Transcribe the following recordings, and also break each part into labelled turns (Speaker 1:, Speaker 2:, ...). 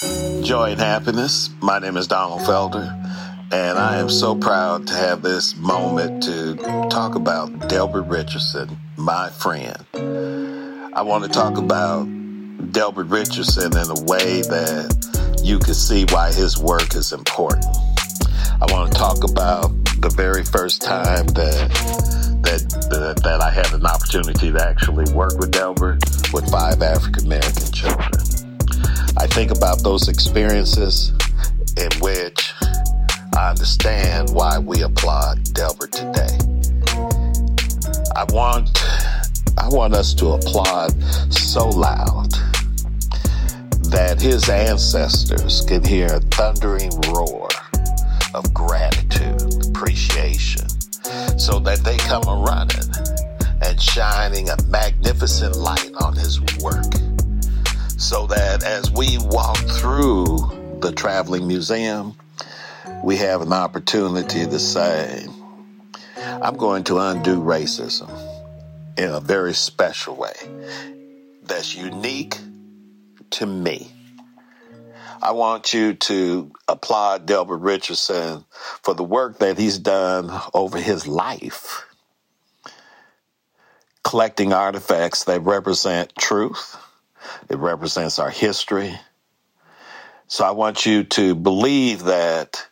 Speaker 1: Joy and happiness. My name is Donald Felder, and I am so proud to have this moment to talk about Delbert Richardson, my friend. I want to talk about Delbert Richardson in a way that you can see why his work is important. I want to talk about the very first time that that that I had an opportunity to actually work with Delbert with five African American children. Think about those experiences in which I understand why we applaud Delbert today. I want I want us to applaud so loud that his ancestors can hear a thundering roar of gratitude, appreciation, so that they come a running and shining a magnificent light on his work so that as we walk through the traveling museum, we have an opportunity to say, I'm going to undo racism in a very special way that's unique to me. I want you to applaud Delbert Richardson for the work that he's done over his life, collecting artifacts that represent truth it represents our history. So I want you to believe that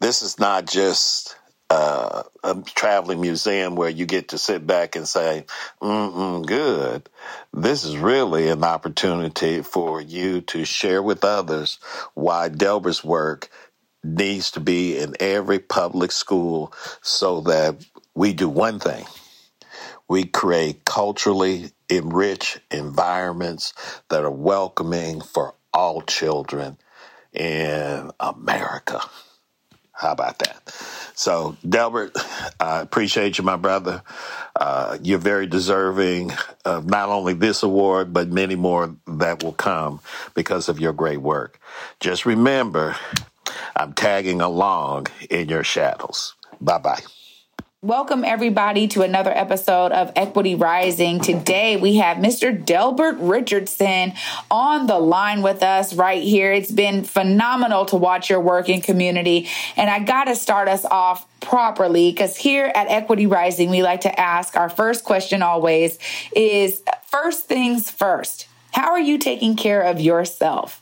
Speaker 1: this is not just uh, a traveling museum where you get to sit back and say, mm good. This is really an opportunity for you to share with others why Delbert's work needs to be in every public school so that we do one thing. We create culturally enrich environments that are welcoming for all children in America. How about that? So, Delbert, I appreciate you, my brother. Uh, you're very deserving of not only this award, but many more that will come because of your great work. Just remember, I'm tagging along in your shadows. Bye bye.
Speaker 2: Welcome, everybody, to another episode of Equity Rising. Today, we have Mr. Delbert Richardson on the line with us right here. It's been phenomenal to watch your work in community. And I got to start us off properly because here at Equity Rising, we like to ask our first question always is first things first. How are you taking care of yourself?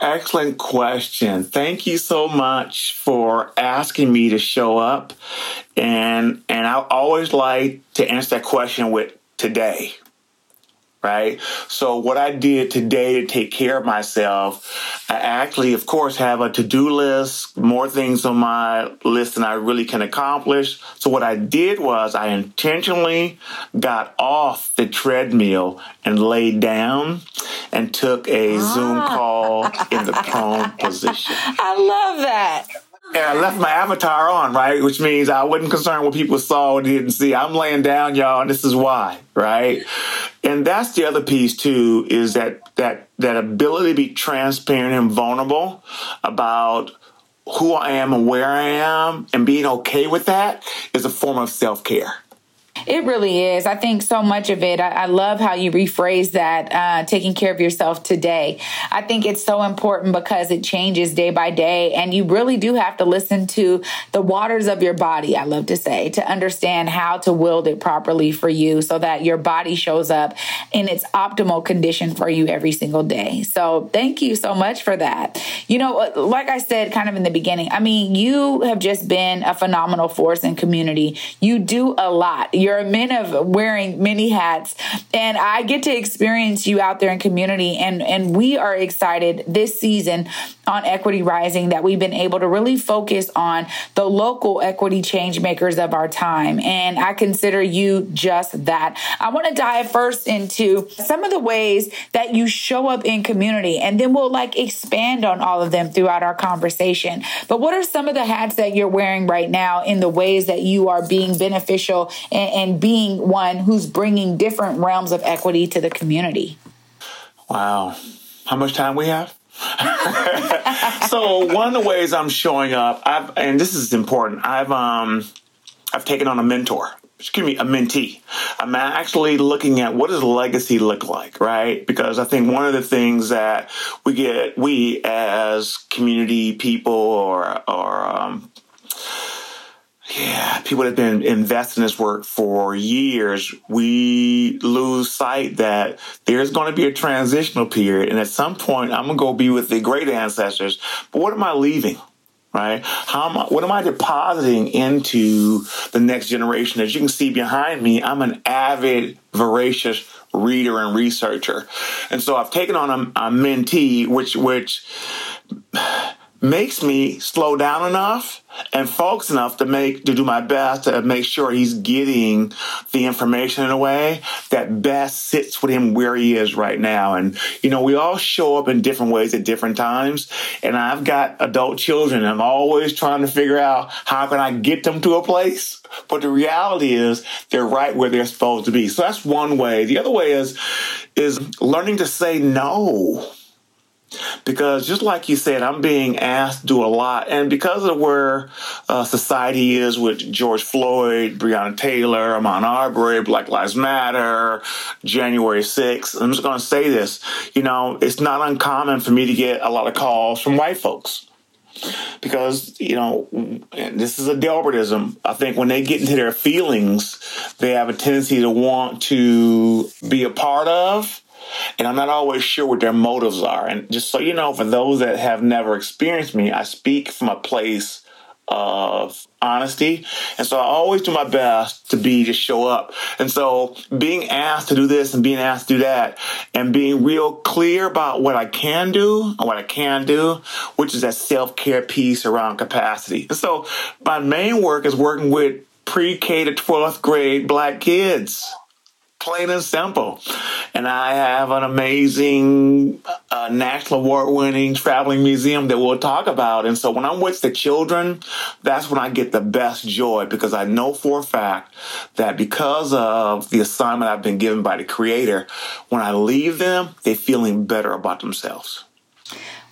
Speaker 3: Excellent question. Thank you so much for asking me to show up. And and I always like to answer that question with today right? So what I did today to take care of myself, I actually, of course, have a to-do list, more things on my list than I really can accomplish. So what I did was I intentionally got off the treadmill and laid down and took a ah. Zoom call in the prone position.
Speaker 2: I love that
Speaker 3: and I left my avatar on, right? Which means I wasn't concerned what people saw and didn't see. I'm laying down, y'all, and this is why, right? And that's the other piece too, is that that that ability to be transparent and vulnerable about who I am and where I am and being okay with that is a form of self care.
Speaker 2: It really is. I think so much of it. I, I love how you rephrase that, uh, taking care of yourself today. I think it's so important because it changes day by day, and you really do have to listen to the waters of your body, I love to say, to understand how to wield it properly for you so that your body shows up in its optimal condition for you every single day. So, thank you so much for that. You know, uh, like I said kind of in the beginning, I mean, you have just been a phenomenal force in community. You do a lot. You're you're a man of wearing many hats, and I get to experience you out there in community. And and we are excited this season on Equity Rising that we've been able to really focus on the local equity change makers of our time. And I consider you just that. I want to dive first into some of the ways that you show up in community, and then we'll like expand on all of them throughout our conversation. But what are some of the hats that you're wearing right now in the ways that you are being beneficial and, and being one who's bringing different realms of equity to the community?
Speaker 3: Wow. How much time we have? so one of the ways I'm showing up, I've and this is important. I've um I've taken on a mentor. excuse me, a mentee. I'm actually looking at what does legacy look like, right? Because I think one of the things that we get, we as community people or, or, um, yeah, people have been investing in this work for years, we lose sight that there's going to be a transitional period. And at some point, I'm going to go be with the great ancestors. But what am I leaving? right? How am I, what am I depositing into the next generation? As you can see behind me, I'm an avid, voracious reader and researcher, and so I've taken on a, a mentee, which which makes me slow down enough and focus enough to make to do my best to make sure he's getting the information in a way that best sits with him where he is right now. And you know, we all show up in different ways at different times. And I've got adult children. I'm always trying to figure out how can I get them to a place. But the reality is they're right where they're supposed to be. So that's one way. The other way is is learning to say no because just like you said, I'm being asked to do a lot, and because of where uh, society is with George Floyd, Breonna Taylor, Ahmaud Arbery, Black Lives Matter, January 6th, I'm just going to say this. You know, it's not uncommon for me to get a lot of calls from white folks because you know this is a Delbertism. I think when they get into their feelings, they have a tendency to want to be a part of and I'm not always sure what their motives are. And just so you know, for those that have never experienced me, I speak from a place of honesty. And so I always do my best to be, to show up. And so being asked to do this and being asked to do that and being real clear about what I can do and what I can do, which is that self care piece around capacity. And so my main work is working with pre K to 12th grade black kids plain and simple. And I have an amazing uh, national award winning traveling museum that we'll talk about. And so when I'm with the children, that's when I get the best joy because I know for a fact that because of the assignment I've been given by the creator, when I leave them, they're feeling better about themselves.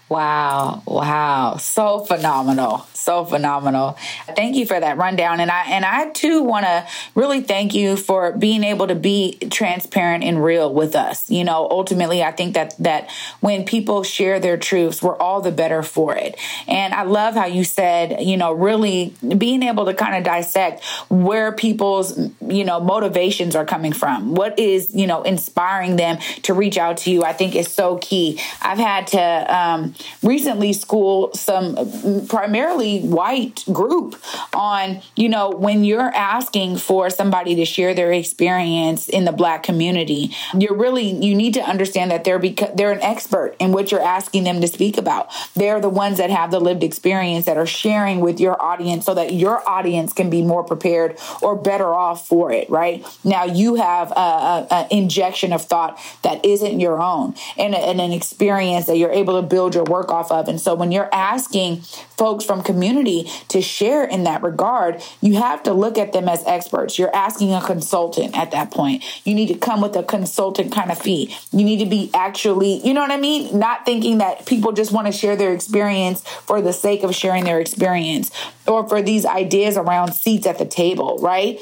Speaker 2: Wow. Wow. So phenomenal. So phenomenal. Thank you for that rundown. And I and I too want to really thank you for being able to be transparent and real with us. You know, ultimately I think that that when people share their truths, we're all the better for it. And I love how you said, you know, really being able to kind of dissect where people's, you know, motivations are coming from. What is, you know, inspiring them to reach out to you, I think is so key. I've had to um recently school some primarily white group on, you know, when you're asking for somebody to share their experience in the black community, you're really you need to understand that they're because they're an expert in what you're asking them to speak about. They're the ones that have the lived experience that are sharing with your audience so that your audience can be more prepared or better off for it, right? Now you have an injection of thought that isn't your own and, and an experience that you're able to build your work off of. And so when you're asking folks from community to share in that regard, you have to look at them as experts. You're asking a consultant at that point. You need to come with a consultant kind of fee. You need to be actually, you know what I mean? Not thinking that people just want to share their experience for the sake of sharing their experience or for these ideas around seats at the table, right?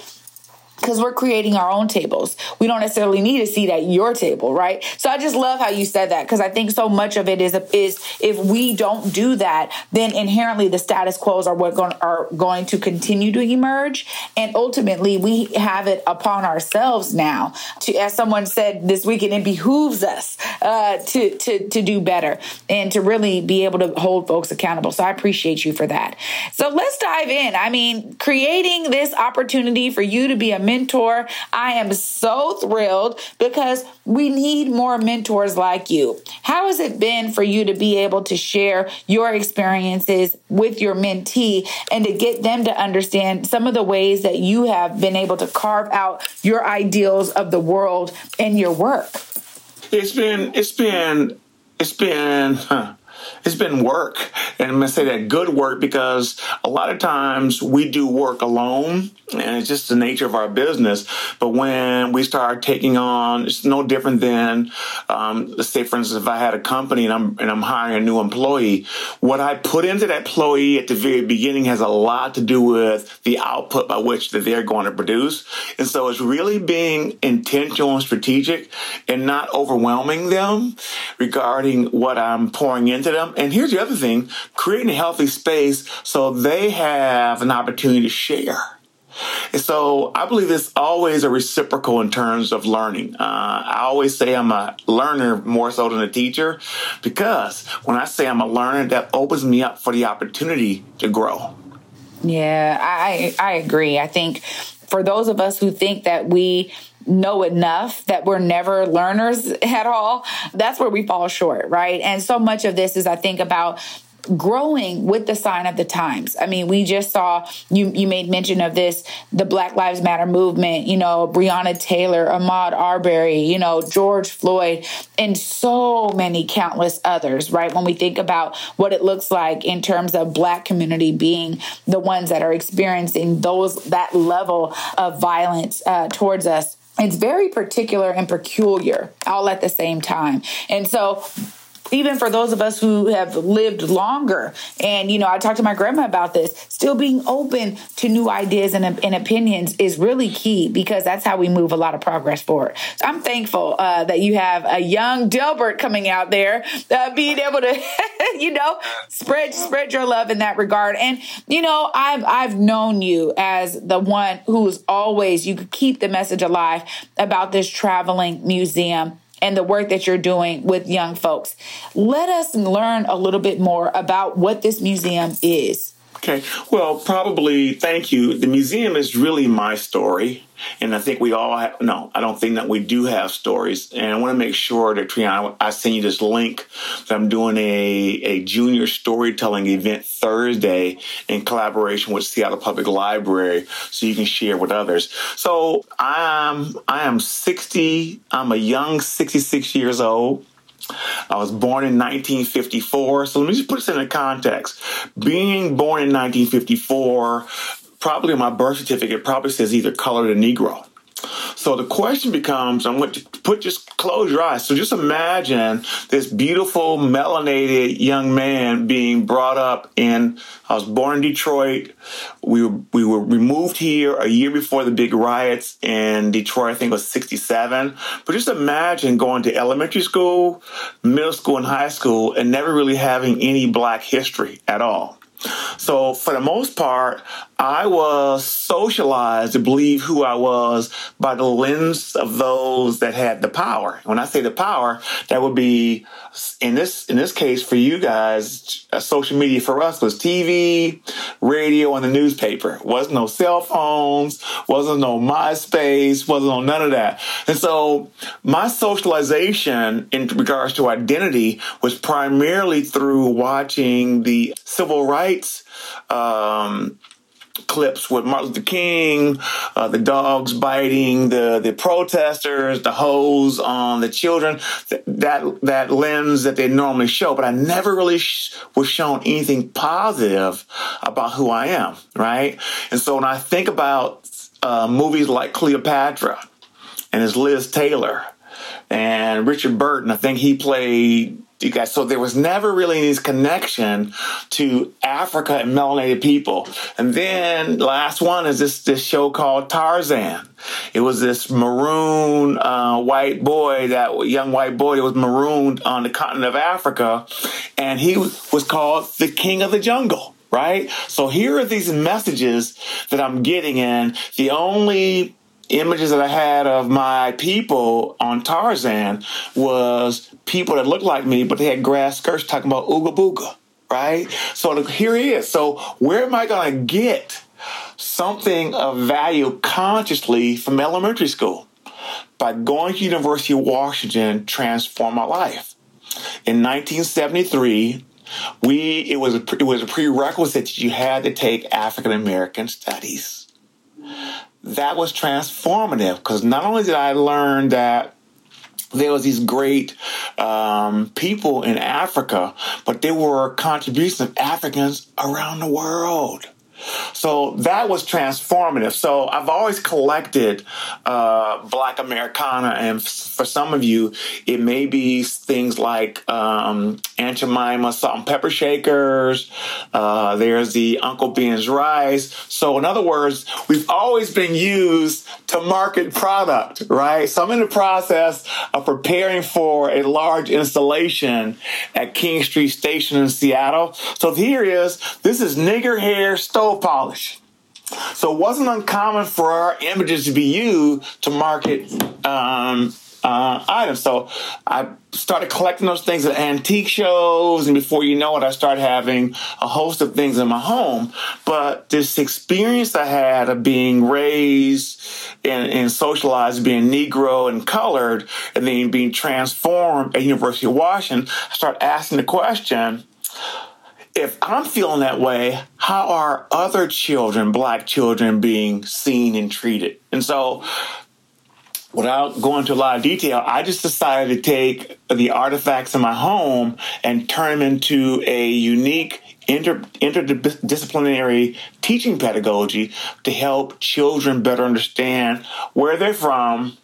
Speaker 2: Because we're creating our own tables. We don't necessarily need a seat at your table, right? So I just love how you said that because I think so much of it is is if we don't do that, then inherently the status quos are what going, are going to continue to emerge, and ultimately we have it upon ourselves now to, as someone said this weekend, it behooves us uh, to to to do better and to really be able to hold folks accountable. So I appreciate you for that. So let's dive in. I mean, creating this opportunity for you to be a mentor. I am so thrilled because we need more mentors like you. How has it been for you to be able to share your experiences with your mentee and to get them to understand some of the ways that you have been able to carve out your ideals of the world in your work?
Speaker 3: It's been, it's been, it's been, huh it's been work. And I'm going to say that good work because a lot of times we do work alone and it's just the nature of our business. But when we start taking on, it's no different than, um, let's say, for instance, if I had a company and I'm, and I'm hiring a new employee, what I put into that employee at the very beginning has a lot to do with the output by which that they're going to produce. And so it's really being intentional and strategic and not overwhelming them regarding what I'm pouring into them. And here's the other thing, creating a healthy space so they have an opportunity to share. And so I believe it's always a reciprocal in terms of learning. Uh, I always say I'm a learner more so than a teacher because when I say I'm a learner, that opens me up for the opportunity to grow.
Speaker 2: Yeah, I I agree. I think for those of us who think that we know enough that we're never learners at all, that's where we fall short, right? And so much of this is I think about growing with the sign of the times. I mean, we just saw you you made mention of this, the Black Lives Matter movement, you know, Breonna Taylor, Ahmaud Arbery, you know, George Floyd, and so many countless others, right? When we think about what it looks like in terms of black community being the ones that are experiencing those that level of violence uh, towards us it's very particular and peculiar all at the same time. And so even for those of us who have lived longer. And you know i talked to my grandma about this. Still being open to new ideas and, and opinions is really key because that's how we move a lot of progress forward. So i'm thankful uh, that you have a young delbert coming out there uh, being able to you know spread spread your love in that regard. And you know i've i've known you as the one who's always you could keep the message alive about this traveling museum and the work that you're doing with young folks. Let us learn a little bit more about what this museum is.
Speaker 3: Okay. Well, probably, thank you. The museum is really my story. And I think we all have, no, I don't think that we do have stories. And I want to make sure that, Triana, I send you this link that I'm doing a, a junior storytelling event Thursday in collaboration with Seattle Public Library so you can share with others. So I'm, I am 60, I'm a young 66 years old. I was born in 1954. So let me just put this in a context. Being born in 1954, probably on my birth certificate probably says either colored or Negro. So the question becomes, I'm going to put just close your eyes. So just imagine this beautiful melanated young man being brought up in. I was born in Detroit. We were, we were removed here a year before the big riots in Detroit. I think it was '67. But just imagine going to elementary school, middle school, and high school, and never really having any Black history at all. So for the most part, I was socialized to believe who I was by the lens of those that had the power. When I say the power, that would be in this in this case for you guys, uh, social media for us was TV, radio, and the newspaper. Wasn't no cell phones, wasn't no MySpace, wasn't no none of that. And so my socialization in regards to identity was primarily through watching the civil rights um, clips with Martin Luther King, uh, the dogs biting the the protesters, the hose on the children, th- that that lens that they normally show. But I never really sh- was shown anything positive about who I am, right? And so when I think about uh, movies like Cleopatra and as Liz Taylor and Richard Burton, I think he played you guys. So there was never really this connection to Africa and melanated people. And then last one is this this show called Tarzan. It was this maroon uh, white boy, that young white boy that was marooned on the continent of Africa, and he was called the King of the Jungle. Right? So here are these messages that I'm getting, and the only images that I had of my people on Tarzan was people that looked like me, but they had grass skirts talking about ooga booga, right? So here he is. So where am I going to get something of value consciously from elementary school? By going to University of Washington, transform my life. In 1973, we it was a, it was a prerequisite that you had to take African American studies that was transformative because not only did I learn that there was these great um, people in Africa, but they were contributions of Africans around the world. So that was transformative. So I've always collected uh, Black Americana, and f- for some of you, it may be things like um, Aunt Jemima salt and pepper shakers. Uh, there's the Uncle Ben's rice. So in other words, we've always been used to market product, right? So I'm in the process of preparing for a large installation at King Street Station in Seattle. So here is this is nigger hair polish. So it wasn't uncommon for our images to be used to market um, uh, items. So I started collecting those things at antique shows, and before you know it, I started having a host of things in my home. But this experience I had of being raised and, and socialized, being Negro and colored, and then being transformed at University of Washington, I started asking the question if I'm feeling that way, how are other children, black children, being seen and treated? And so without going into a lot of detail, I just decided to take the artifacts in my home and turn them into a unique inter- interdisciplinary teaching pedagogy to help children better understand where they're from,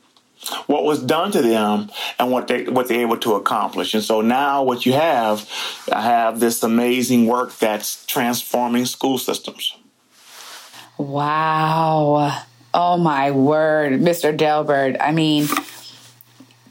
Speaker 3: what was done to them, and what they what they're able to accomplish. And so now, what you have, I have this amazing work that's transforming school systems.
Speaker 2: Wow. Oh my word, Mr. Delbert. I mean,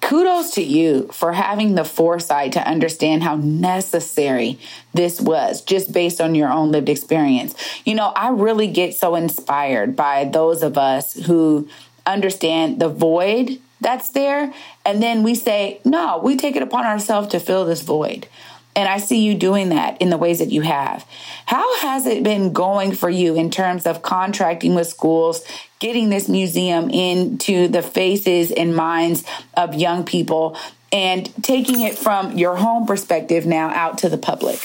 Speaker 2: kudos to you for having the foresight to understand how necessary this was just based on your own lived experience. You know, I really get so inspired by those of us who understand the void that's there. And then we say, no, we take it upon ourselves to fill this void. And I see you doing that in the ways that you have. How has it been going for you in terms of contracting with schools, getting this museum into the faces and minds of young people, and taking it from your home perspective now out to the public?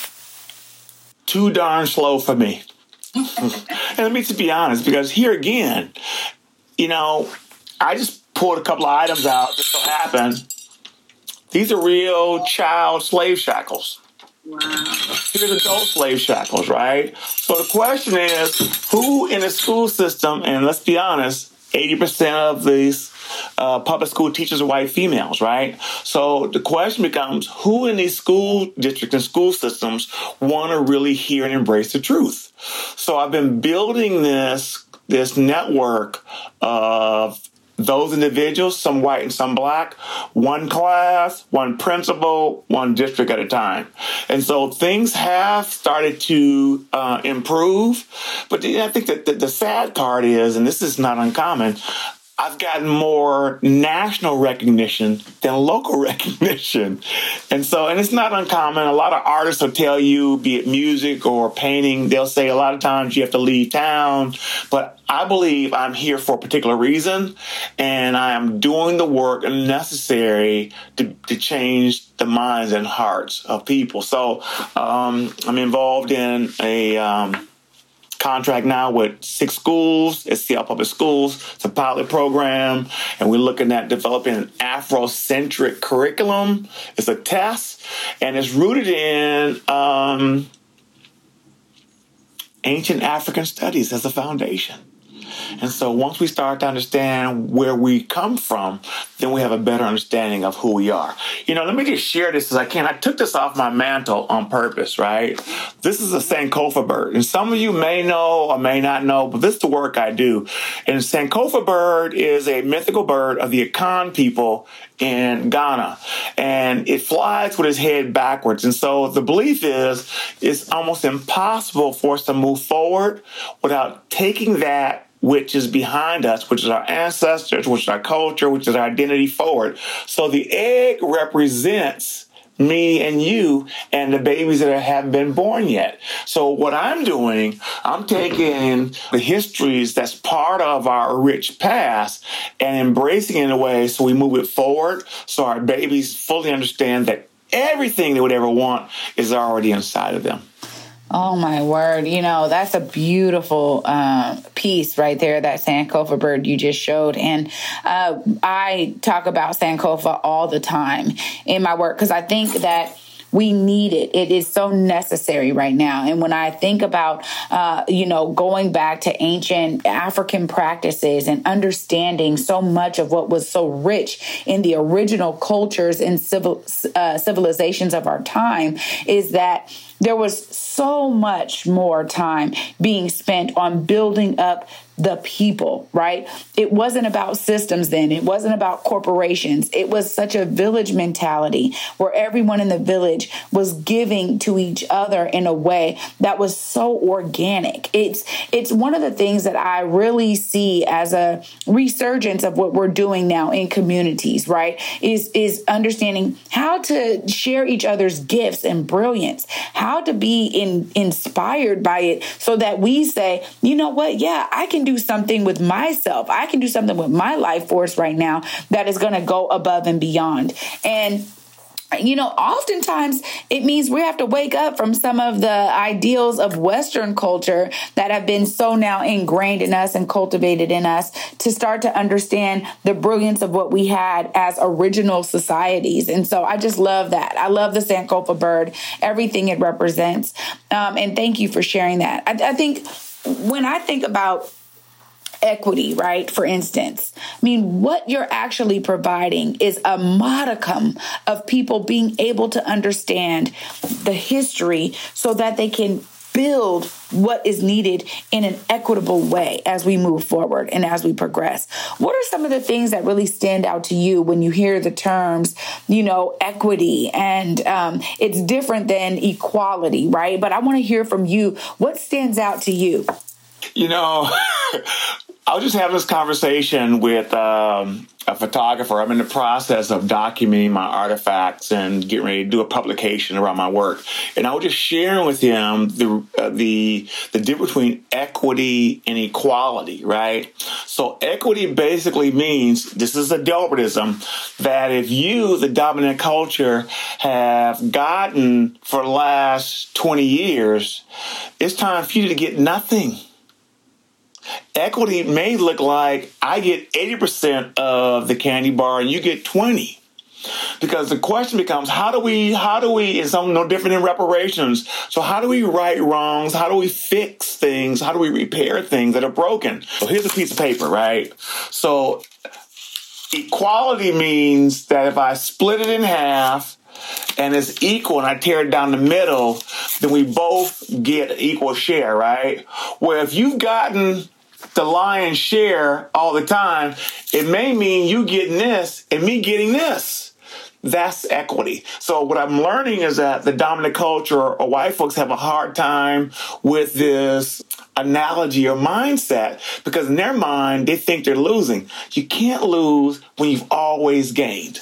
Speaker 3: Too darn slow for me. and let me just be honest, because here again, you know, I just pulled a couple of items out just so happened these are real child slave shackles. Wow. Here's adult slave shackles, right? So the question is, who in the school system, and let's be honest, 80% of these uh, public school teachers are white females, right? So the question becomes, who in these school districts and school systems want to really hear and embrace the truth? So I've been building this this network of those individuals, some white and some black, one class, one principal, one district at a time. And so things have started to uh, improve. But I think that the, the sad part is, and this is not uncommon, I've gotten more national recognition than local recognition. And so, and it's not uncommon. A lot of artists will tell you, be it music or painting, they'll say a lot of times you have to leave town. But I believe I'm here for a particular reason and I am doing the work necessary to, to change the minds and hearts of people. So, um, I'm involved in a, um, contract now with six schools at Seattle Public Schools. It's a pilot program, and we're looking at developing an Afrocentric curriculum. It's a test, and it's rooted in um, ancient African studies as a foundation. And so once we start to understand where we come from, then we have a better understanding of who we are. You know, let me just share this as I can. I took this off my mantle on purpose, right? This is a Sankofa bird. And some of you may know or may not know, but this is the work I do. And Sankofa bird is a mythical bird of the Akan people in Ghana. And it flies with its head backwards. And so the belief is it's almost impossible for us to move forward without taking that which is behind us, which is our ancestors, which is our culture, which is our identity forward. So the egg represents me and you and the babies that haven't been born yet. So what I'm doing, I'm taking the histories that's part of our rich past and embracing it in a way so we move it forward so our babies fully understand that everything they would ever want is already inside of them.
Speaker 2: Oh my word! You know that's a beautiful uh, piece right there. That Sankofa bird you just showed, and uh, I talk about Sankofa all the time in my work because I think that we need it. It is so necessary right now. And when I think about, uh, you know, going back to ancient African practices and understanding so much of what was so rich in the original cultures and civil uh, civilizations of our time, is that there was so much more time being spent on building up the people, right? It wasn't about systems then. It wasn't about corporations. It was such a village mentality where everyone in the village was giving to each other in a way that was so organic. It's it's one of the things that I really see as a resurgence of what we're doing now in communities, right? Is is understanding how to share each other's gifts and brilliance, how to be in, inspired by it so that we say, you know what? Yeah, I can do something with myself. I can do something with my life force right now that is going to go above and beyond. And you know, oftentimes it means we have to wake up from some of the ideals of Western culture that have been so now ingrained in us and cultivated in us to start to understand the brilliance of what we had as original societies. And so I just love that. I love the Sankofa bird, everything it represents. Um, and thank you for sharing that. I, I think when I think about equity, right? For instance, I mean, what you're actually providing is a modicum of people being able to understand the history so that they can build what is needed in an equitable way as we move forward and as we progress. What are some of the things that really stand out to you when you hear the terms, you know, equity? And um, it's different than equality, right? But I want to hear from you. What stands out to you?
Speaker 3: You know, I was just having this conversation with um, a photographer. I'm in the process of documenting my artifacts and getting ready to do a publication around my work. And I was just sharing with him the uh, the the difference between equity and equality, right? So equity basically means this is a Delbertism that if you, the dominant culture, have gotten for the last 20 years, it's time for you to get nothing Equity may look like I get 80% of the candy bar and you get 20 because the question becomes how do we how do we it's no different than reparations. So how do we right wrongs? How do we fix things? How do we repair things that are broken? So here's a piece of paper right? So equality means that if i split it in half and it's equal and I tear it down the middle, then we both get equal share, right? Where if you've gotten the lion's share all the time, it may mean you getting this and me getting this. That's equity. So what I'm learning is that the dominant culture or white folks have a hard time with this analogy or mindset because in their mind they think they're losing. You can't lose when you've always gained.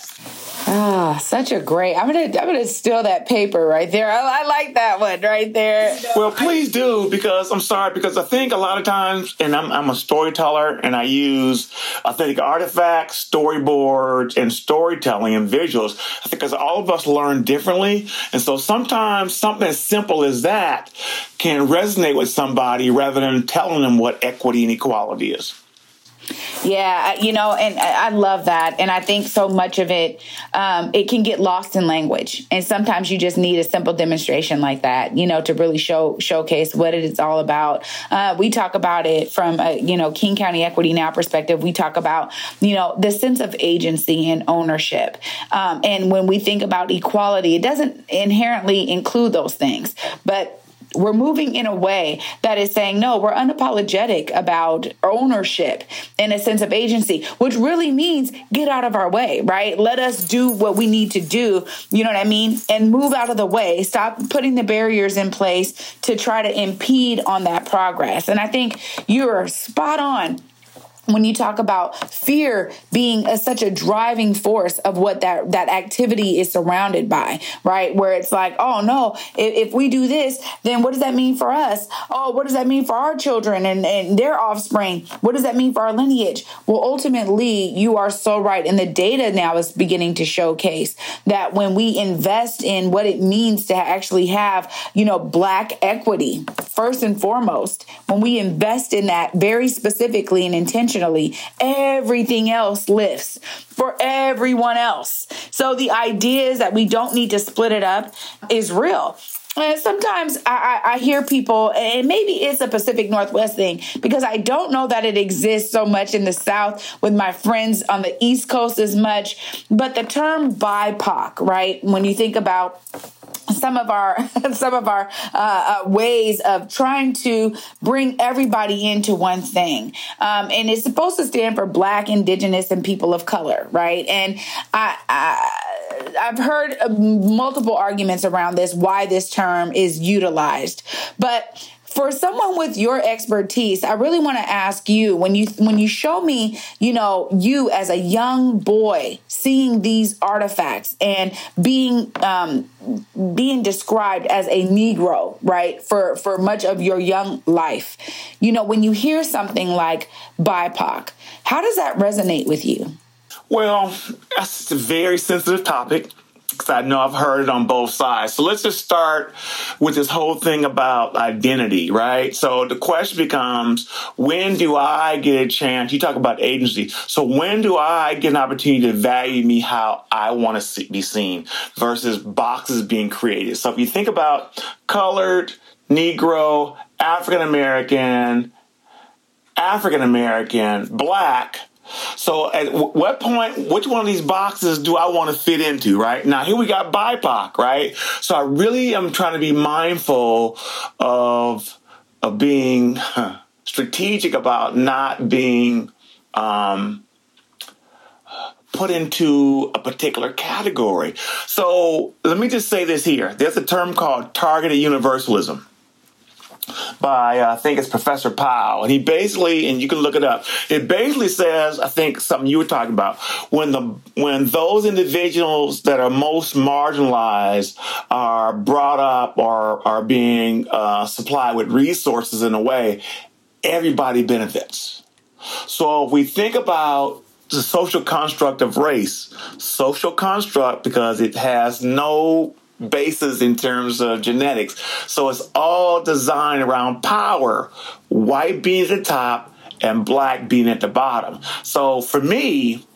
Speaker 2: Ah, such a great. I'm gonna I'm gonna steal that paper right there. I, I, like that one right there.
Speaker 3: Well, please do because I'm sorry because I think a lot of times, and I'm I'm a storyteller and I use authentic artifacts, storyboards, and storytelling and visuals. Because all of us learn differently, and so sometimes something as simple as that can resonate with somebody rather than telling them what equity and equality is.
Speaker 2: Yeah, you know, and I love that. And I think so much of it, um, it can get lost in language. And sometimes you just need a simple demonstration like that, you know, to really show showcase what it is all about. Uh, we talk about it from a, you know, King County Equity Now perspective. We talk about, you know, the sense of agency and ownership. Um, and when we think about equality, it doesn't inherently include those things. But we're moving in a way that is saying, no, we're unapologetic about ownership and a sense of agency, which really means get out of our way, right? Let us do what we need to do, you know what I mean? And move out of the way. Stop putting the barriers in place to try to impede on that progress. And I think you're spot on when you talk about fear being a, such a driving force of what that that activity is surrounded by right? Where it's like oh no if, if, we do this then what does that mean for us? Oh what does that mean for our children and, and their offspring? What does that mean for our lineage? Well ultimately you are so right. And the data now is beginning to showcase that when we invest in what it means to actually have you know black equity first and foremost when we invest in that very specifically and intentionally intentionally, everything else lifts for everyone else. So the idea is that we don't need to split it up is real. And sometimes I, I, hear people, and maybe it's a Pacific Northwest thing because I don't know that it exists so much in the South with my friends on the East Coast as much. But the term BIPOC, right? When you think about some of our some of our uh, uh, ways of trying to bring everybody into one thing um, and it's supposed to stand for black indigenous and people of color right and i, I I've heard uh, multiple arguments around this, why this term is utilized. But for someone with your expertise, I really want to ask you when you when you show me, you know, you as a young boy seeing these artifacts and being um, being described as a Negro, right? For for much of your young life, you know, when you hear something like BIPOC, how does that resonate with you?
Speaker 3: Well, that's a very sensitive topic because I know I've heard it on both sides. So let's just start with this whole thing about identity, right? So the question becomes when do I get a chance? You talk about agency. So when do I get an opportunity to value me how I want to be seen versus boxes being created? So if you think about colored, Negro, African American, African American, black, so at what point, which one of these boxes do I want to fit into, right? Now here we got BIPOC, right? So I really am trying to be mindful of, of being strategic about not being, um, put into a particular category. So let me just say this here. There's a term called targeted universalism by uh, I think it's Professor Powell, and he basically, and you can look it up. It basically says, I think something you were talking about when the when those individuals that are most marginalized are brought up or are being uh, supplied with resources in a way, everybody benefits. So if we think about the social construct of race, social construct because it has no basis in terms of genetics. So it's all designed around power, white being at the top and black being at the bottom. So for me,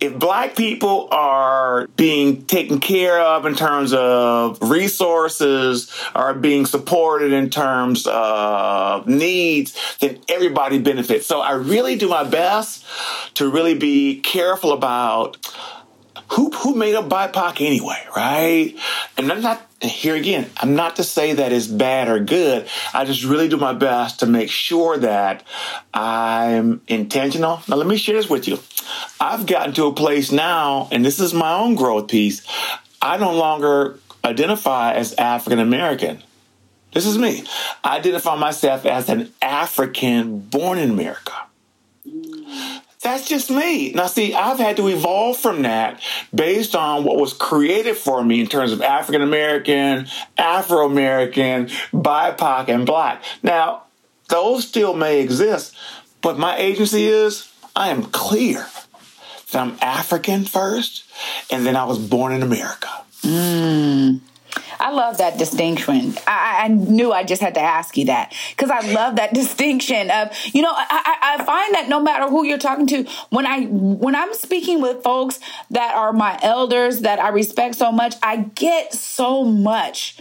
Speaker 3: if black people are being taken care of in terms of resources, are being supported in terms of needs, then everybody benefits. So I really do my best to really be careful about who who made up BIPOC anyway, right? And I'm not here again. I'm not to say that it's bad or good. I just really do my best to make sure that I'm intentional. Now, let me share this with you. I've gotten to a place now, and this is my own growth piece. I no longer identify as African American. This is me. I identify myself as an African born in America. That's just me. Now, see, I've had to evolve from that based on what was created for me in terms of African American, Afro American, BIPOC, and Black. Now, those still may exist, but my agency is I am clear that I'm African first, and then I was born in America.
Speaker 2: Mm. I love that distinction. I, I knew I just had to ask you that because I love that distinction of you know I, I find that no matter who you're talking to when I when I'm speaking with folks that are my elders that I respect so much I get so much.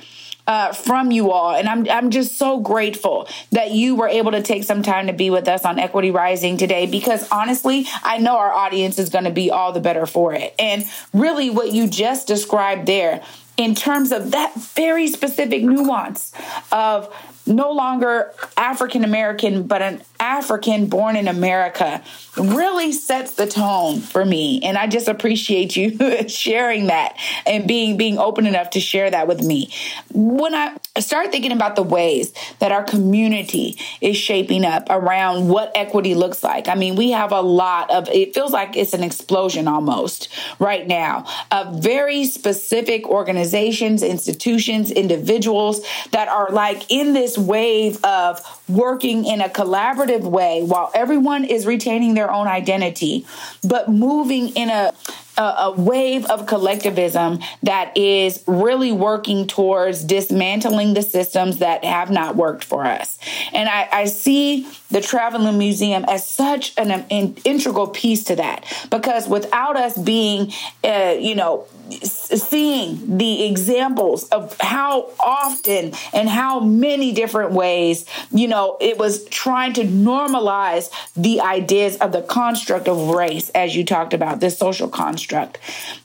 Speaker 2: Uh, from you all. And I'm I'm just so grateful that you were able to take some time to be with us on Equity Rising today because honestly, I know our audience is going to be all the better for it. And really what you just described there in terms of that very specific nuance of no longer African American, but an African born in America really sets the tone for me. And I just appreciate you sharing that and being being open enough to share that with me. When I start thinking about the ways that our community is shaping up around what equity looks like. I mean, we have a lot of it feels like it's an explosion almost right now of very specific organizations, institutions, individuals that are like in this wave of working in a collaborative way while everyone is retaining their own identity, but moving in a a, wave of collectivism that is really working towards dismantling the systems that have not worked for us. And I, I see the Traveling Museum as such an, an, integral piece to that because without us being, uh, you know, seeing the examples of how often and how many different ways, you know, it was trying to normalize the ideas of the construct of race, as you talked about, this social construct.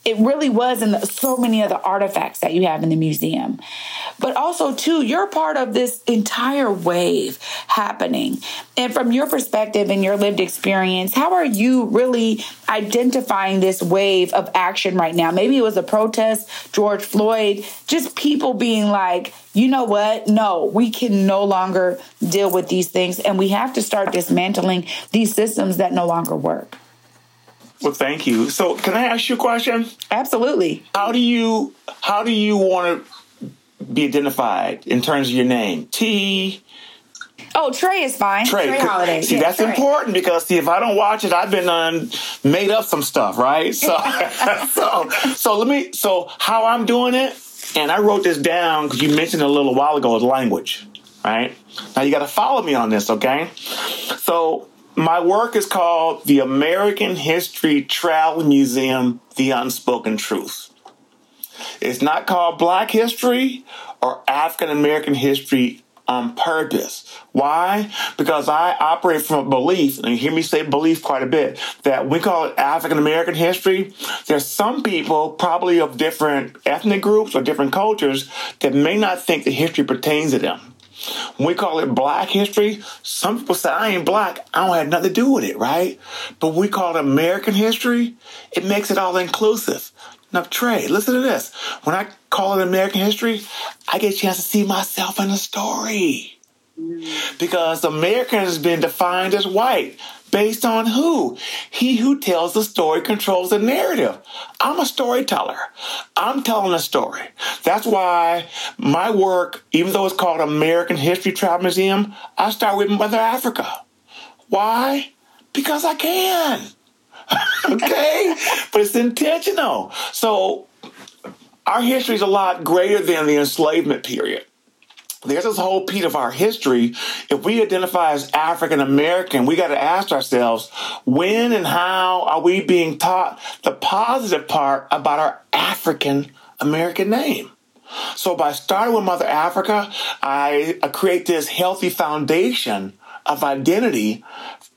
Speaker 2: It really was in the, so many of the artifacts that you have in the museum. But also, too, you're part of this entire wave happening. And from your perspective and your lived experience, how are you really identifying this wave of action right now? Maybe it was a protest, George Floyd, just people being like, you know what? No, we can no longer deal with these things and we have to start dismantling these systems that no longer work.
Speaker 3: Well, thank you. So, can I ask you a question?
Speaker 2: Absolutely.
Speaker 3: How do you how do you want to be identified in terms of your name? T
Speaker 2: Oh, Trey is fine. Trey, Trey Holiday.
Speaker 3: See,
Speaker 2: yeah,
Speaker 3: that's
Speaker 2: Trey.
Speaker 3: important because see, if I don't watch it, I've been um, made up some stuff, right? So, so, so let me. So, how I'm doing it, and I wrote this down because you mentioned a little while ago, is language, right? Now you got to follow me on this, okay? So, my work is called the American History Travel Museum: The Unspoken Truth. It's not called Black History or African American History on purpose. Why? Because I operate from a belief, and you hear me say belief quite a bit, that we call it African American history. There's some people, probably of different ethnic groups or different cultures, that may not think the history pertains to them. When we call it black history, some people say, I ain't black. I don't have nothing to do with it, right? But we call it American history, it makes it all inclusive. Now, Trey, listen to this. When I call it American history, I get a chance to see myself in the story. Mm. Because American has been defined as white. Based on who? He who tells the story controls the narrative. I'm a storyteller. I'm telling a story. That's why my work, even though it's called American History Travel Museum, I start with Mother Africa. Why? Because I can. okay? but it's intentional. So our history is a lot greater than the enslavement period. There's this whole piece of our history. If we identify as African American, we got to ask ourselves when and how are we being taught the positive part about our African American name? So by starting with Mother Africa, I create this healthy foundation of identity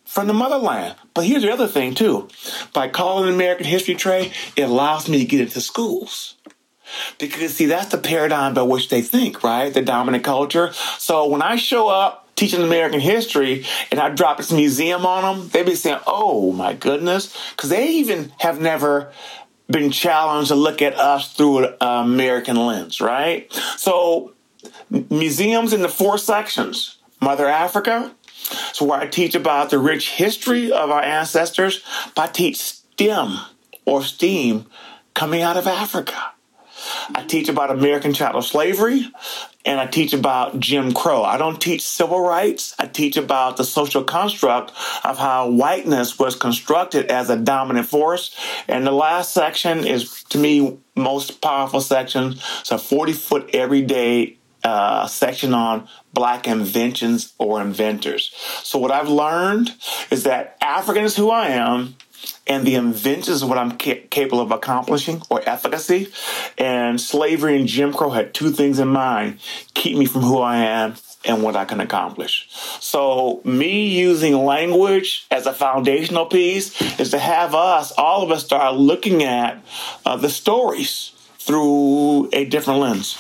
Speaker 3: from the motherland. But here's the other thing too. By calling American History Trey, it allows me to get into schools. Because see, that's the paradigm by which they think, right? The dominant culture. So when I show up teaching American history and I drop this museum on them, they'd be saying, oh my goodness. Because they even have never been challenged to look at us through an American lens, right? So museums in the four sections, Mother Africa, so where I teach about the rich history of our ancestors, but I teach STEM or STEAM coming out of Africa. I teach about American chattel slavery and I teach about Jim Crow. I don't teach civil rights. I teach about the social construct of how whiteness was constructed as a dominant force. And the last section is, to me, most powerful section. It's a 40 foot everyday uh, section on black inventions or inventors. So what I've learned is that African is who I am and the inventions of what I'm ca- capable of accomplishing or efficacy. And slavery and Jim Crow had two things in mind keep me from who I am and what I can accomplish. So, me using language as a foundational piece is to have us, all of us, start looking at uh, the stories through a different lens.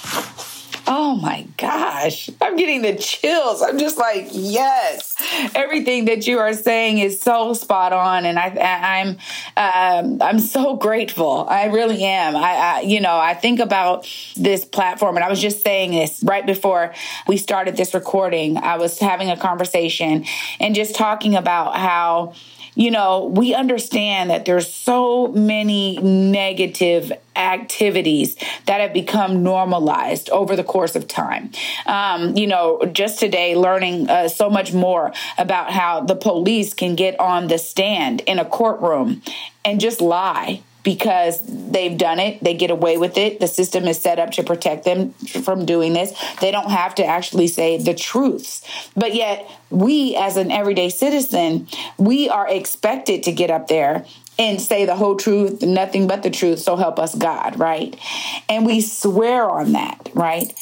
Speaker 2: Oh my gosh, I'm getting the chills. I'm just like, yes, everything that you are saying is so spot on, and I, am I'm, um, I'm so grateful. I really am. I, I, you know, I think about this platform, and I was just saying this right before we started this recording. I was having a conversation and just talking about how you know, we understand that there's so many negative activities that have become normalized over the course of time. Um, you know, just today, learning uh, so much more about how the police can get on the stand in a courtroom and just lie because they've done it. They get away with it. The system is set up to protect them from doing this. They don't have to actually say the truths. But yet, we as an everyday citizen, we are expected to get up there and say the whole truth, nothing but the truth, so help us God, right? And we swear on that, right?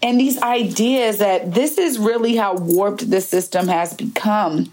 Speaker 2: And these ideas that this is really how warped the system has become.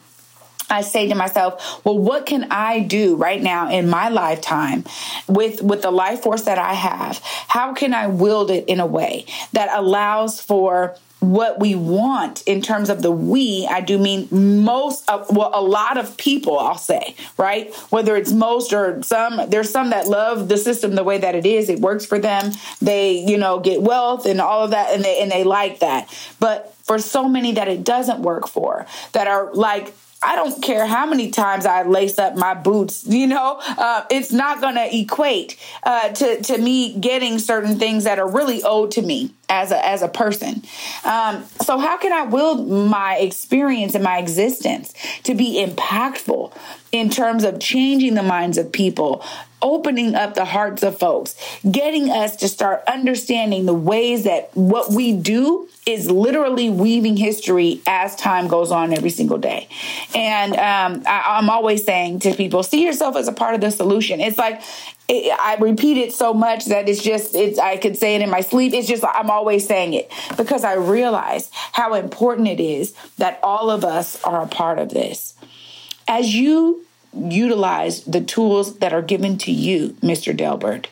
Speaker 2: I say to myself, well, what can I do right now in my lifetime with, with the life force that I have? How can I wield it in a way that allows for what we want in terms of the we, I do mean most of, well, a lot of people, I'll say, right? Whether it's most or some, there's some that love the system the way that it is. It works for them. They, you know, get wealth and all of that and they, and they like that. But for so many that it doesn't work for, that are like, I don't care how many times I lace up my boots, you know, uh, it's not going to equate uh, to to me getting certain things that are really owed to me as a as a person. Um, so how can I wield my experience and my existence to be impactful in terms of changing the minds of people, opening up the hearts of folks, getting us to start understanding the ways that what we do is literally weaving history as time goes on every single day. And um, I, I'm always saying to people, see yourself as a part of the solution. It's like I repeat it so much that it's just it's I could say it in my sleep. It's just I'm always saying it because I realize how important it is that all of us are a part of this. As you utilize the tools that are given to you, Mr. Delbert,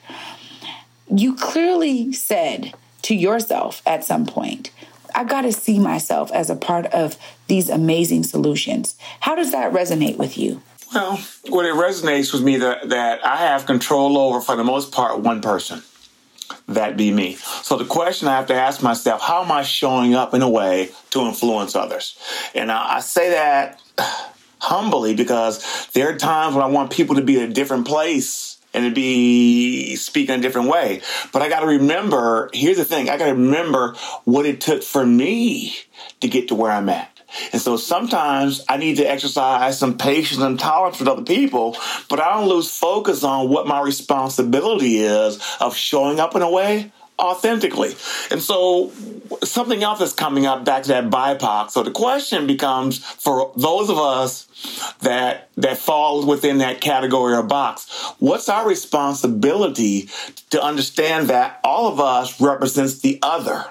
Speaker 2: you clearly said to yourself at some point, I got to see myself as a part of these amazing solutions. How does that resonate with you?
Speaker 3: Well, what it resonates with me that, that I have control over, for the most part, one person. That be me. So the question I have to ask myself, how am I showing up in a way to influence others? And I, I say that humbly because there are times when I want people to be in a different place and to be speaking a different way. But I got to remember, here's the thing, I got to remember what it took for me to get to where I'm at. And so sometimes I need to exercise some patience and tolerance with other people, but I don't lose focus on what my responsibility is of showing up in a way authentically. And so something else is coming up back to that BIPOC. So the question becomes for those of us that that fall within that category or box, what's our responsibility to understand that all of us represents the other?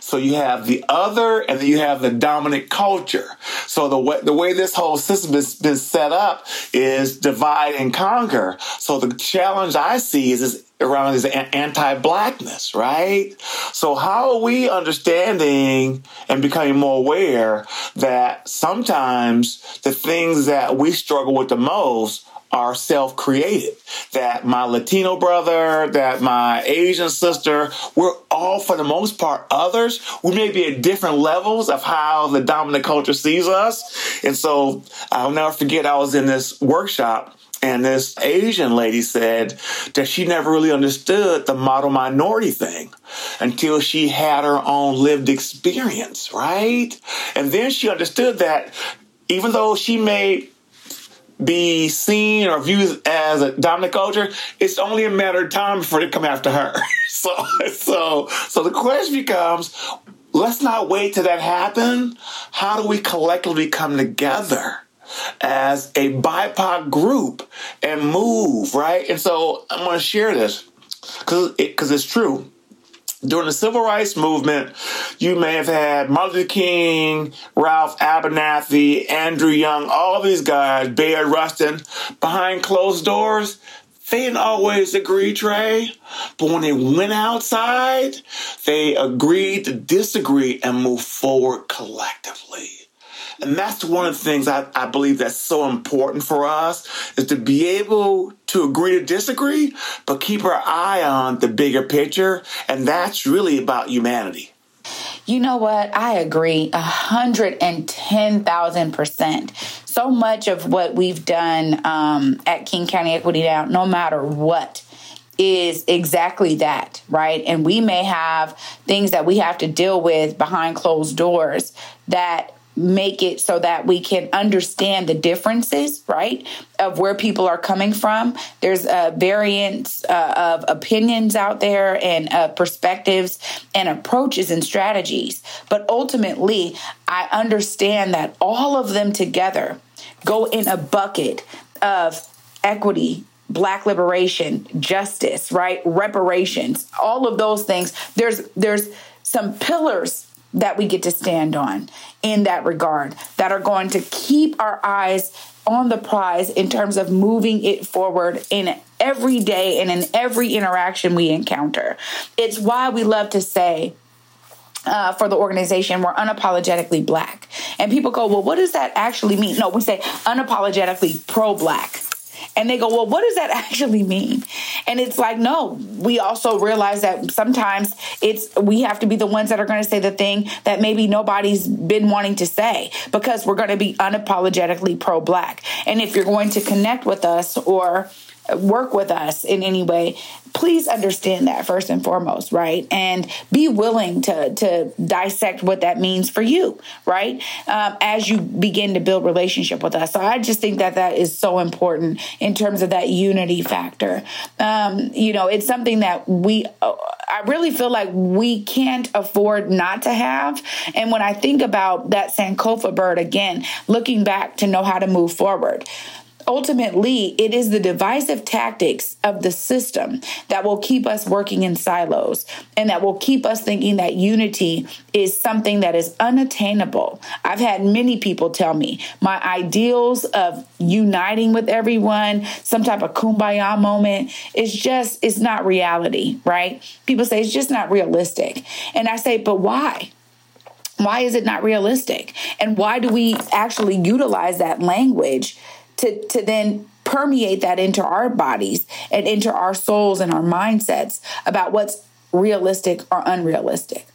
Speaker 3: So you have the other and then you have the dominant culture. So the way, the way this whole system has been set up is divide and conquer. So the challenge I see is, is around this anti-blackness, right? So how are we understanding and becoming more aware that sometimes the things that we struggle with the most are self created. That my Latino brother, that my Asian sister, we're all for the most part others. We may be at different levels of how the dominant culture sees us. And so I'll never forget, I was in this workshop and this Asian lady said that she never really understood the model minority thing until she had her own lived experience, right? And then she understood that even though she may be seen or viewed as a dominant culture, it's only a matter of time before they come after her. so, so, so the question becomes, let's not wait till that happens. How do we collectively come together? As a BIPOC group and move, right? And so I'm going to share this because it, cause it's true during the civil rights movement, you may have had Martin Luther King, Ralph Abernathy, Andrew Young, all these guys, Bayard Rustin, behind closed doors. They didn't always agree, Trey, but when they went outside, they agreed to disagree and move forward collectively. And that's one of the things I, I believe that's so important for us is to be able to agree to disagree, but keep our eye on the bigger picture. And that's really about humanity.
Speaker 2: You know what? I agree a hundred and ten thousand percent. So much of what we've done um, at King County Equity Now, no matter what, is exactly that, right? And we may have things that we have to deal with behind closed doors that make it so that we can understand the differences, right, of where people are coming from. There's a variance uh, of opinions out there and uh, perspectives and approaches and strategies. But ultimately, I understand that all of them together go in a bucket of equity, black liberation, justice, right? Reparations, all of those things. There's there's some pillars that we get to stand on in that regard that are going to keep our eyes on the prize in terms of moving it forward in every day and in every interaction we encounter. It's why we love to say, uh, for the organization, we're unapologetically black. And people go, well, what does that actually mean? No, we say unapologetically pro black. And they go, well, what does that actually mean? And it's like, no, we also realize that sometimes it's we have to be the ones that are going to say the thing that maybe nobody's been wanting to say because we're going to be unapologetically pro black. And if you're going to connect with us or work with us in any way, please understand that first and foremost, right? And be willing to to dissect what that means for you, right? Um, as you begin to build relationship with us. So I just think that that is so important in terms of that unity factor. Um, you know, it's something that we. I really feel like we can't afford not to have. And when I think about that Sankofa bird again, looking back to know how to move forward ultimately, it is the divisive tactics of the system that will keep us working in silos and that will keep us thinking that unity is something that is unattainable. I've had many people tell me my ideals of uniting with everyone, some type of kumbaya moment, is just, it's not reality, right? People say it's just not realistic. And I say, but why? Why is it not realistic? And why do we actually utilize that language to, to then permeate that into our bodies and into our souls and our mindsets about what's realistic or unrealistic.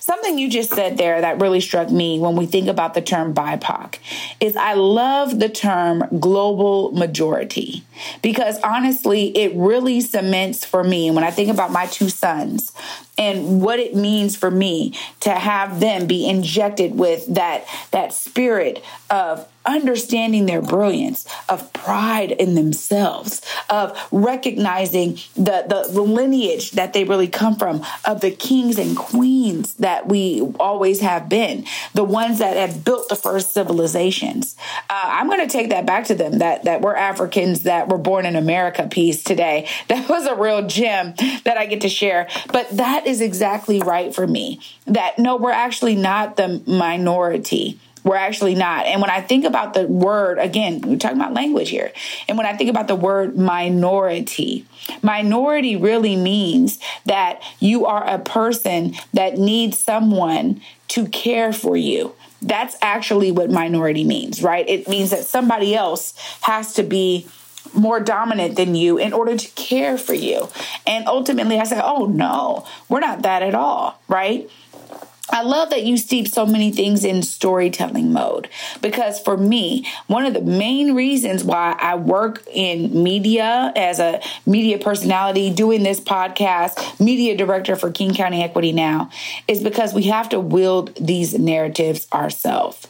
Speaker 2: Something you just said there that really struck me when we think about the term BIPOC is I love the term global majority because honestly, it really cements for me when I think about my two sons and what it means for me to have them be injected with that that spirit of understanding their brilliance, of pride in themselves, of recognizing the, the, lineage that they really come from, of the kings and queens that we always have been, the ones that have built the first civilizations. Uh, I'm going to take that back to them that, that we're Africans that were born in America piece today. That was a real gem that I get to share. But that is exactly right for me. That no, we're actually not the minority. We're actually not. And when I think about the word, again, we're talking about language here. And when I think about the word minority, minority really means that you are a person that needs someone to care for you. That's actually what minority means, right? It means that somebody else has to be more dominant than you in order to care for you. And ultimately, I said, oh no, we're not that at all, right? I love that you steep so many things in storytelling mode because for me, one of the main reasons why I work in media as a media personality, doing this podcast, media director for King County Equity Now, is because we have to wield these narratives ourselves.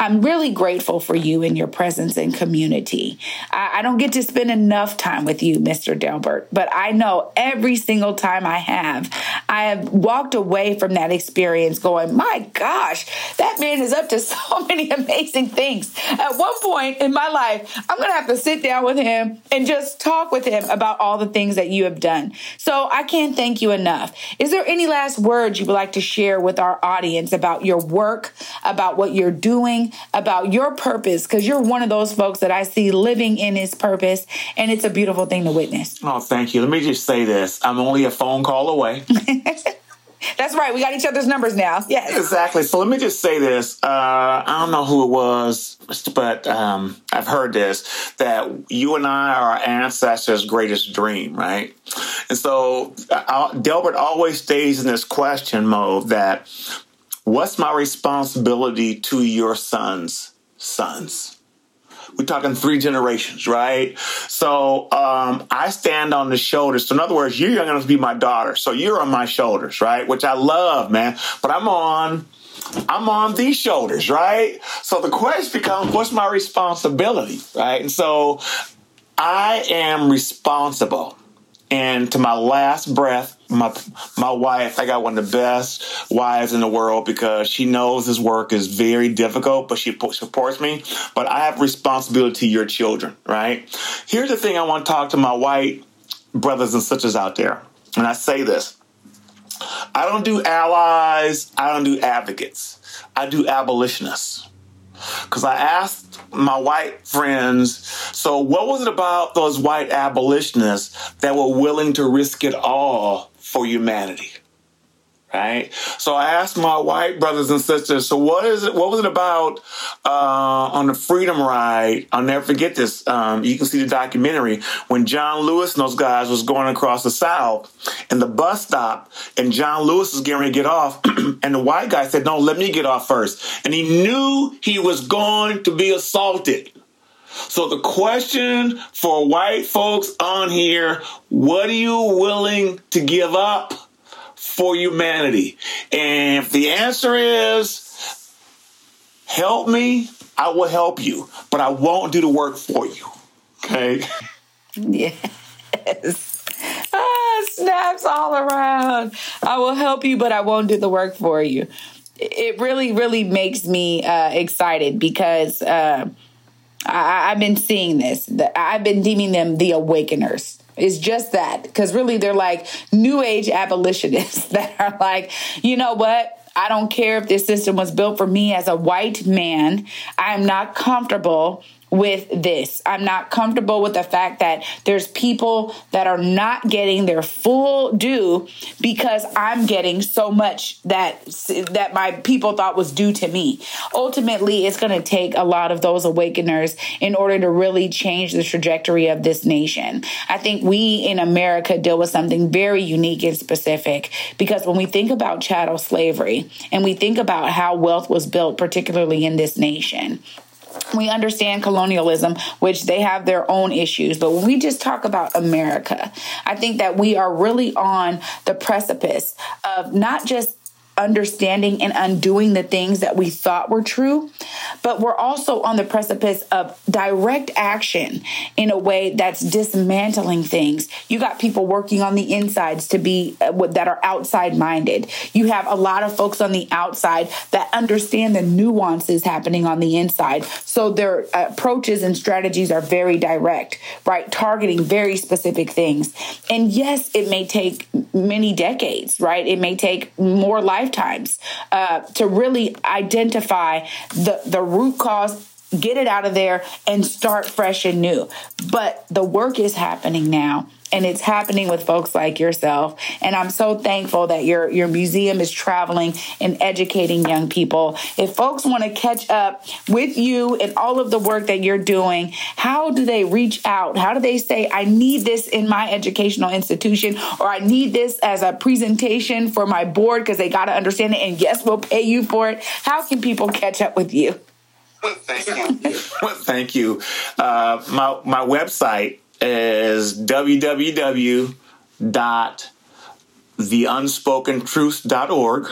Speaker 2: I'm really grateful for you and your presence in community. I, I, don't get to spend enough time with you, Mr. Delbert, but I know every single time I have, I have walked away from that experience going, my gosh, that man is up to so many amazing things. At one point in my life, I'm going to have to sit down with him and just talk with him about all the things that you have done. So I can't thank you enough. Is there any last words you would like to share with our audience about your work, about what you're doing? About your purpose because you're one of those folks that I see living in his purpose, and it's a beautiful thing to witness.
Speaker 3: Oh, thank you. Let me just say this I'm only a phone call away.
Speaker 2: That's right. We got each other's numbers now. Yes.
Speaker 3: Exactly. So let me just say this. Uh, I don't know who it was, but um, I've heard this that you and I are our ancestors' greatest dream, right? And so uh, Delbert always stays in this question mode that What's my responsibility to your sons' sons? We're talking three generations, right? So um, I stand on the shoulders. So in other words, you're going to be my daughter. So you're on my shoulders, right? Which I love, man. But I'm on I'm on these shoulders, right? So the question becomes, what's my responsibility, right? And so I am responsible. And to my last breath, my my wife, I got one of the best wives in the world because she knows this work is very difficult, but she supports me. But I have responsibility to your children, right? Here's the thing I want to talk to my white brothers and sisters out there. And I say this. I don't do allies, I don't do advocates. I do abolitionists. Because I asked my white friends, so what was it about those white abolitionists that were willing to risk it all for humanity? right? So I asked my white brothers and sisters, so what is it? What was it about uh, on the Freedom Ride? I'll never forget this. Um, you can see the documentary when John Lewis and those guys was going across the South, and the bus stop, and John Lewis was getting ready to get off, and the white guy said, "No, let me get off first. and he knew he was going to be assaulted. So the question for white folks on here, what are you willing to give up? for humanity? And if the answer is help me, I will help you, but I won't do the work for you. Okay?
Speaker 2: Yes. Ah, snaps all around. I will help you, but I won't do the work for you. It really, really makes me uh, excited because uh, I, have been seeing this. I've been deeming them the awakeners. It's just that. Because really, they're like new age abolitionists that are like, you know what? I don't care if this system was built for me as a white man. I am not comfortable with this. I'm not comfortable with the fact that there's people that are not getting their full due because I'm getting so much that that my people thought was due to me. Ultimately, it's going to take a lot of those awakeners in order to really change the trajectory of this nation. I think we in America deal with something very unique and specific because when we think about chattel slavery and we think about how wealth was built particularly in this nation, we understand colonialism, which they have their own issues. But when we just talk about America, I think that we are really on the precipice of not just understanding and undoing the things that we thought were true, but we're also on the precipice of direct action in a way that's dismantling things. You got people working on the insides to be uh, that are outside minded. You have a lot of folks on the outside that understand the nuances happening on the inside. So their approaches and strategies are very direct, right? Targeting very specific things. And yes, it may take many decades, right? It may take more life lifetimes uh, to really identify the, the root cause get it out of there and start fresh and new. But the work is happening now and it's happening with folks like yourself. And i'm so thankful that your your museum is traveling and educating young people. If folks want to catch up with you and all of the work that you're doing how do they reach out? How do they say i need this in my educational institution or i need this as a presentation for my board because they got to understand it and yes we'll pay you for it. How can people catch up with you?
Speaker 3: Thank you. Thank you. Uh, my my website is www.theunspokenTruth.org.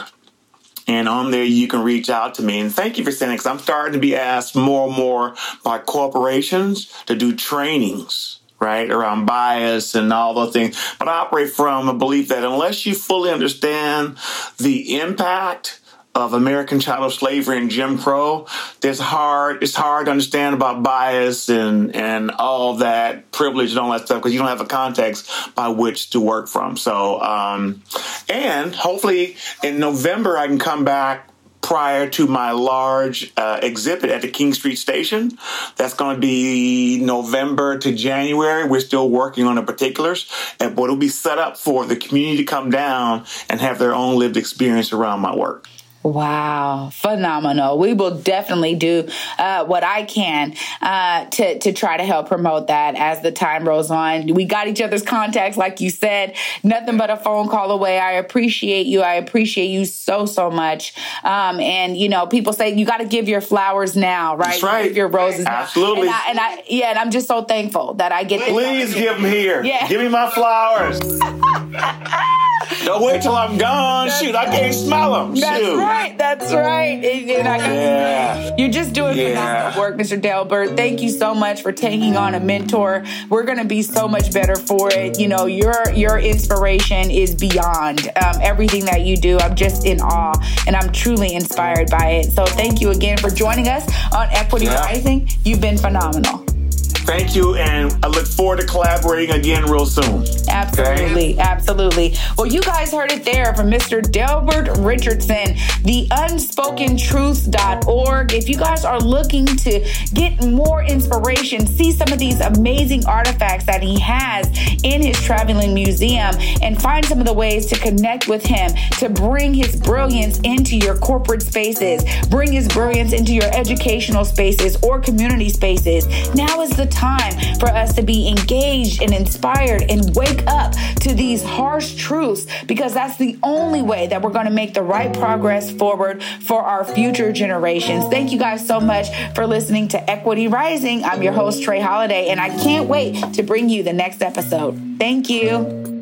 Speaker 3: And on there, you can reach out to me. And thank you for it because I'm starting to be asked more and more by corporations to do trainings, right, around bias and all those things. But I operate from a belief that unless you fully understand the impact of American chattel slavery and Jim Crow, there's hard it's hard to understand about bias and and all that privilege and all that stuff because you don't have a context by which to work from. So um, and hopefully in November I can come back prior to my large uh, exhibit at the King Street Station. That's going to be November to January. We're still working on the particulars, but it'll be set up for the community to come down and have their own lived experience around my work.
Speaker 2: Wow, phenomenal. We will definitely do uh, what I can uh, to, to try to help promote that as the time rolls on. We got each other's contacts, like you said, nothing but a phone call away. I appreciate you. I appreciate you so, so much. Um, and, you know, people say you got to give your flowers now, right?
Speaker 3: That's right.
Speaker 2: Give your roses
Speaker 3: Absolutely.
Speaker 2: Now. And I, and I, yeah, and I'm just so thankful that I get
Speaker 3: Please give them here. Yeah. Give me my flowers. Don't wait till I'm gone. Shoot, I can't smell them.
Speaker 2: That's
Speaker 3: Shoot.
Speaker 2: right. That's right. And, and got
Speaker 3: Yeah.
Speaker 2: You're just doing
Speaker 3: Yeah.
Speaker 2: phenomenal work, Mr. Delbert. Thank you so much for taking on a mentor. We're going to be so much better for it. You know, your your inspiration is beyond um, everything that you do. I'm just in awe, and I'm truly inspired by it. So thank you again for joining us on Equity
Speaker 3: Yeah.
Speaker 2: Rising. You've been phenomenal.
Speaker 3: Thank you, and I look forward to collaborating again real soon.
Speaker 2: Absolutely, absolutely. Well, you guys heard it there from Mr. Delbert Richardson, the unspokentruths.org. If you guys are looking to get more inspiration, see some of these amazing artifacts that he has in his traveling museum, and find some of the ways to connect with him to bring his brilliance into your corporate spaces, bring his brilliance into your educational spaces or community spaces. Now is the time for us to be engaged and inspired and wake up to these harsh truths because that's the only way that we're going to make the right progress forward for our future generations. Thank you guys so much for listening to Equity Rising. I'm your host, Trey Holiday, and I can't wait to bring you the next episode. Thank you.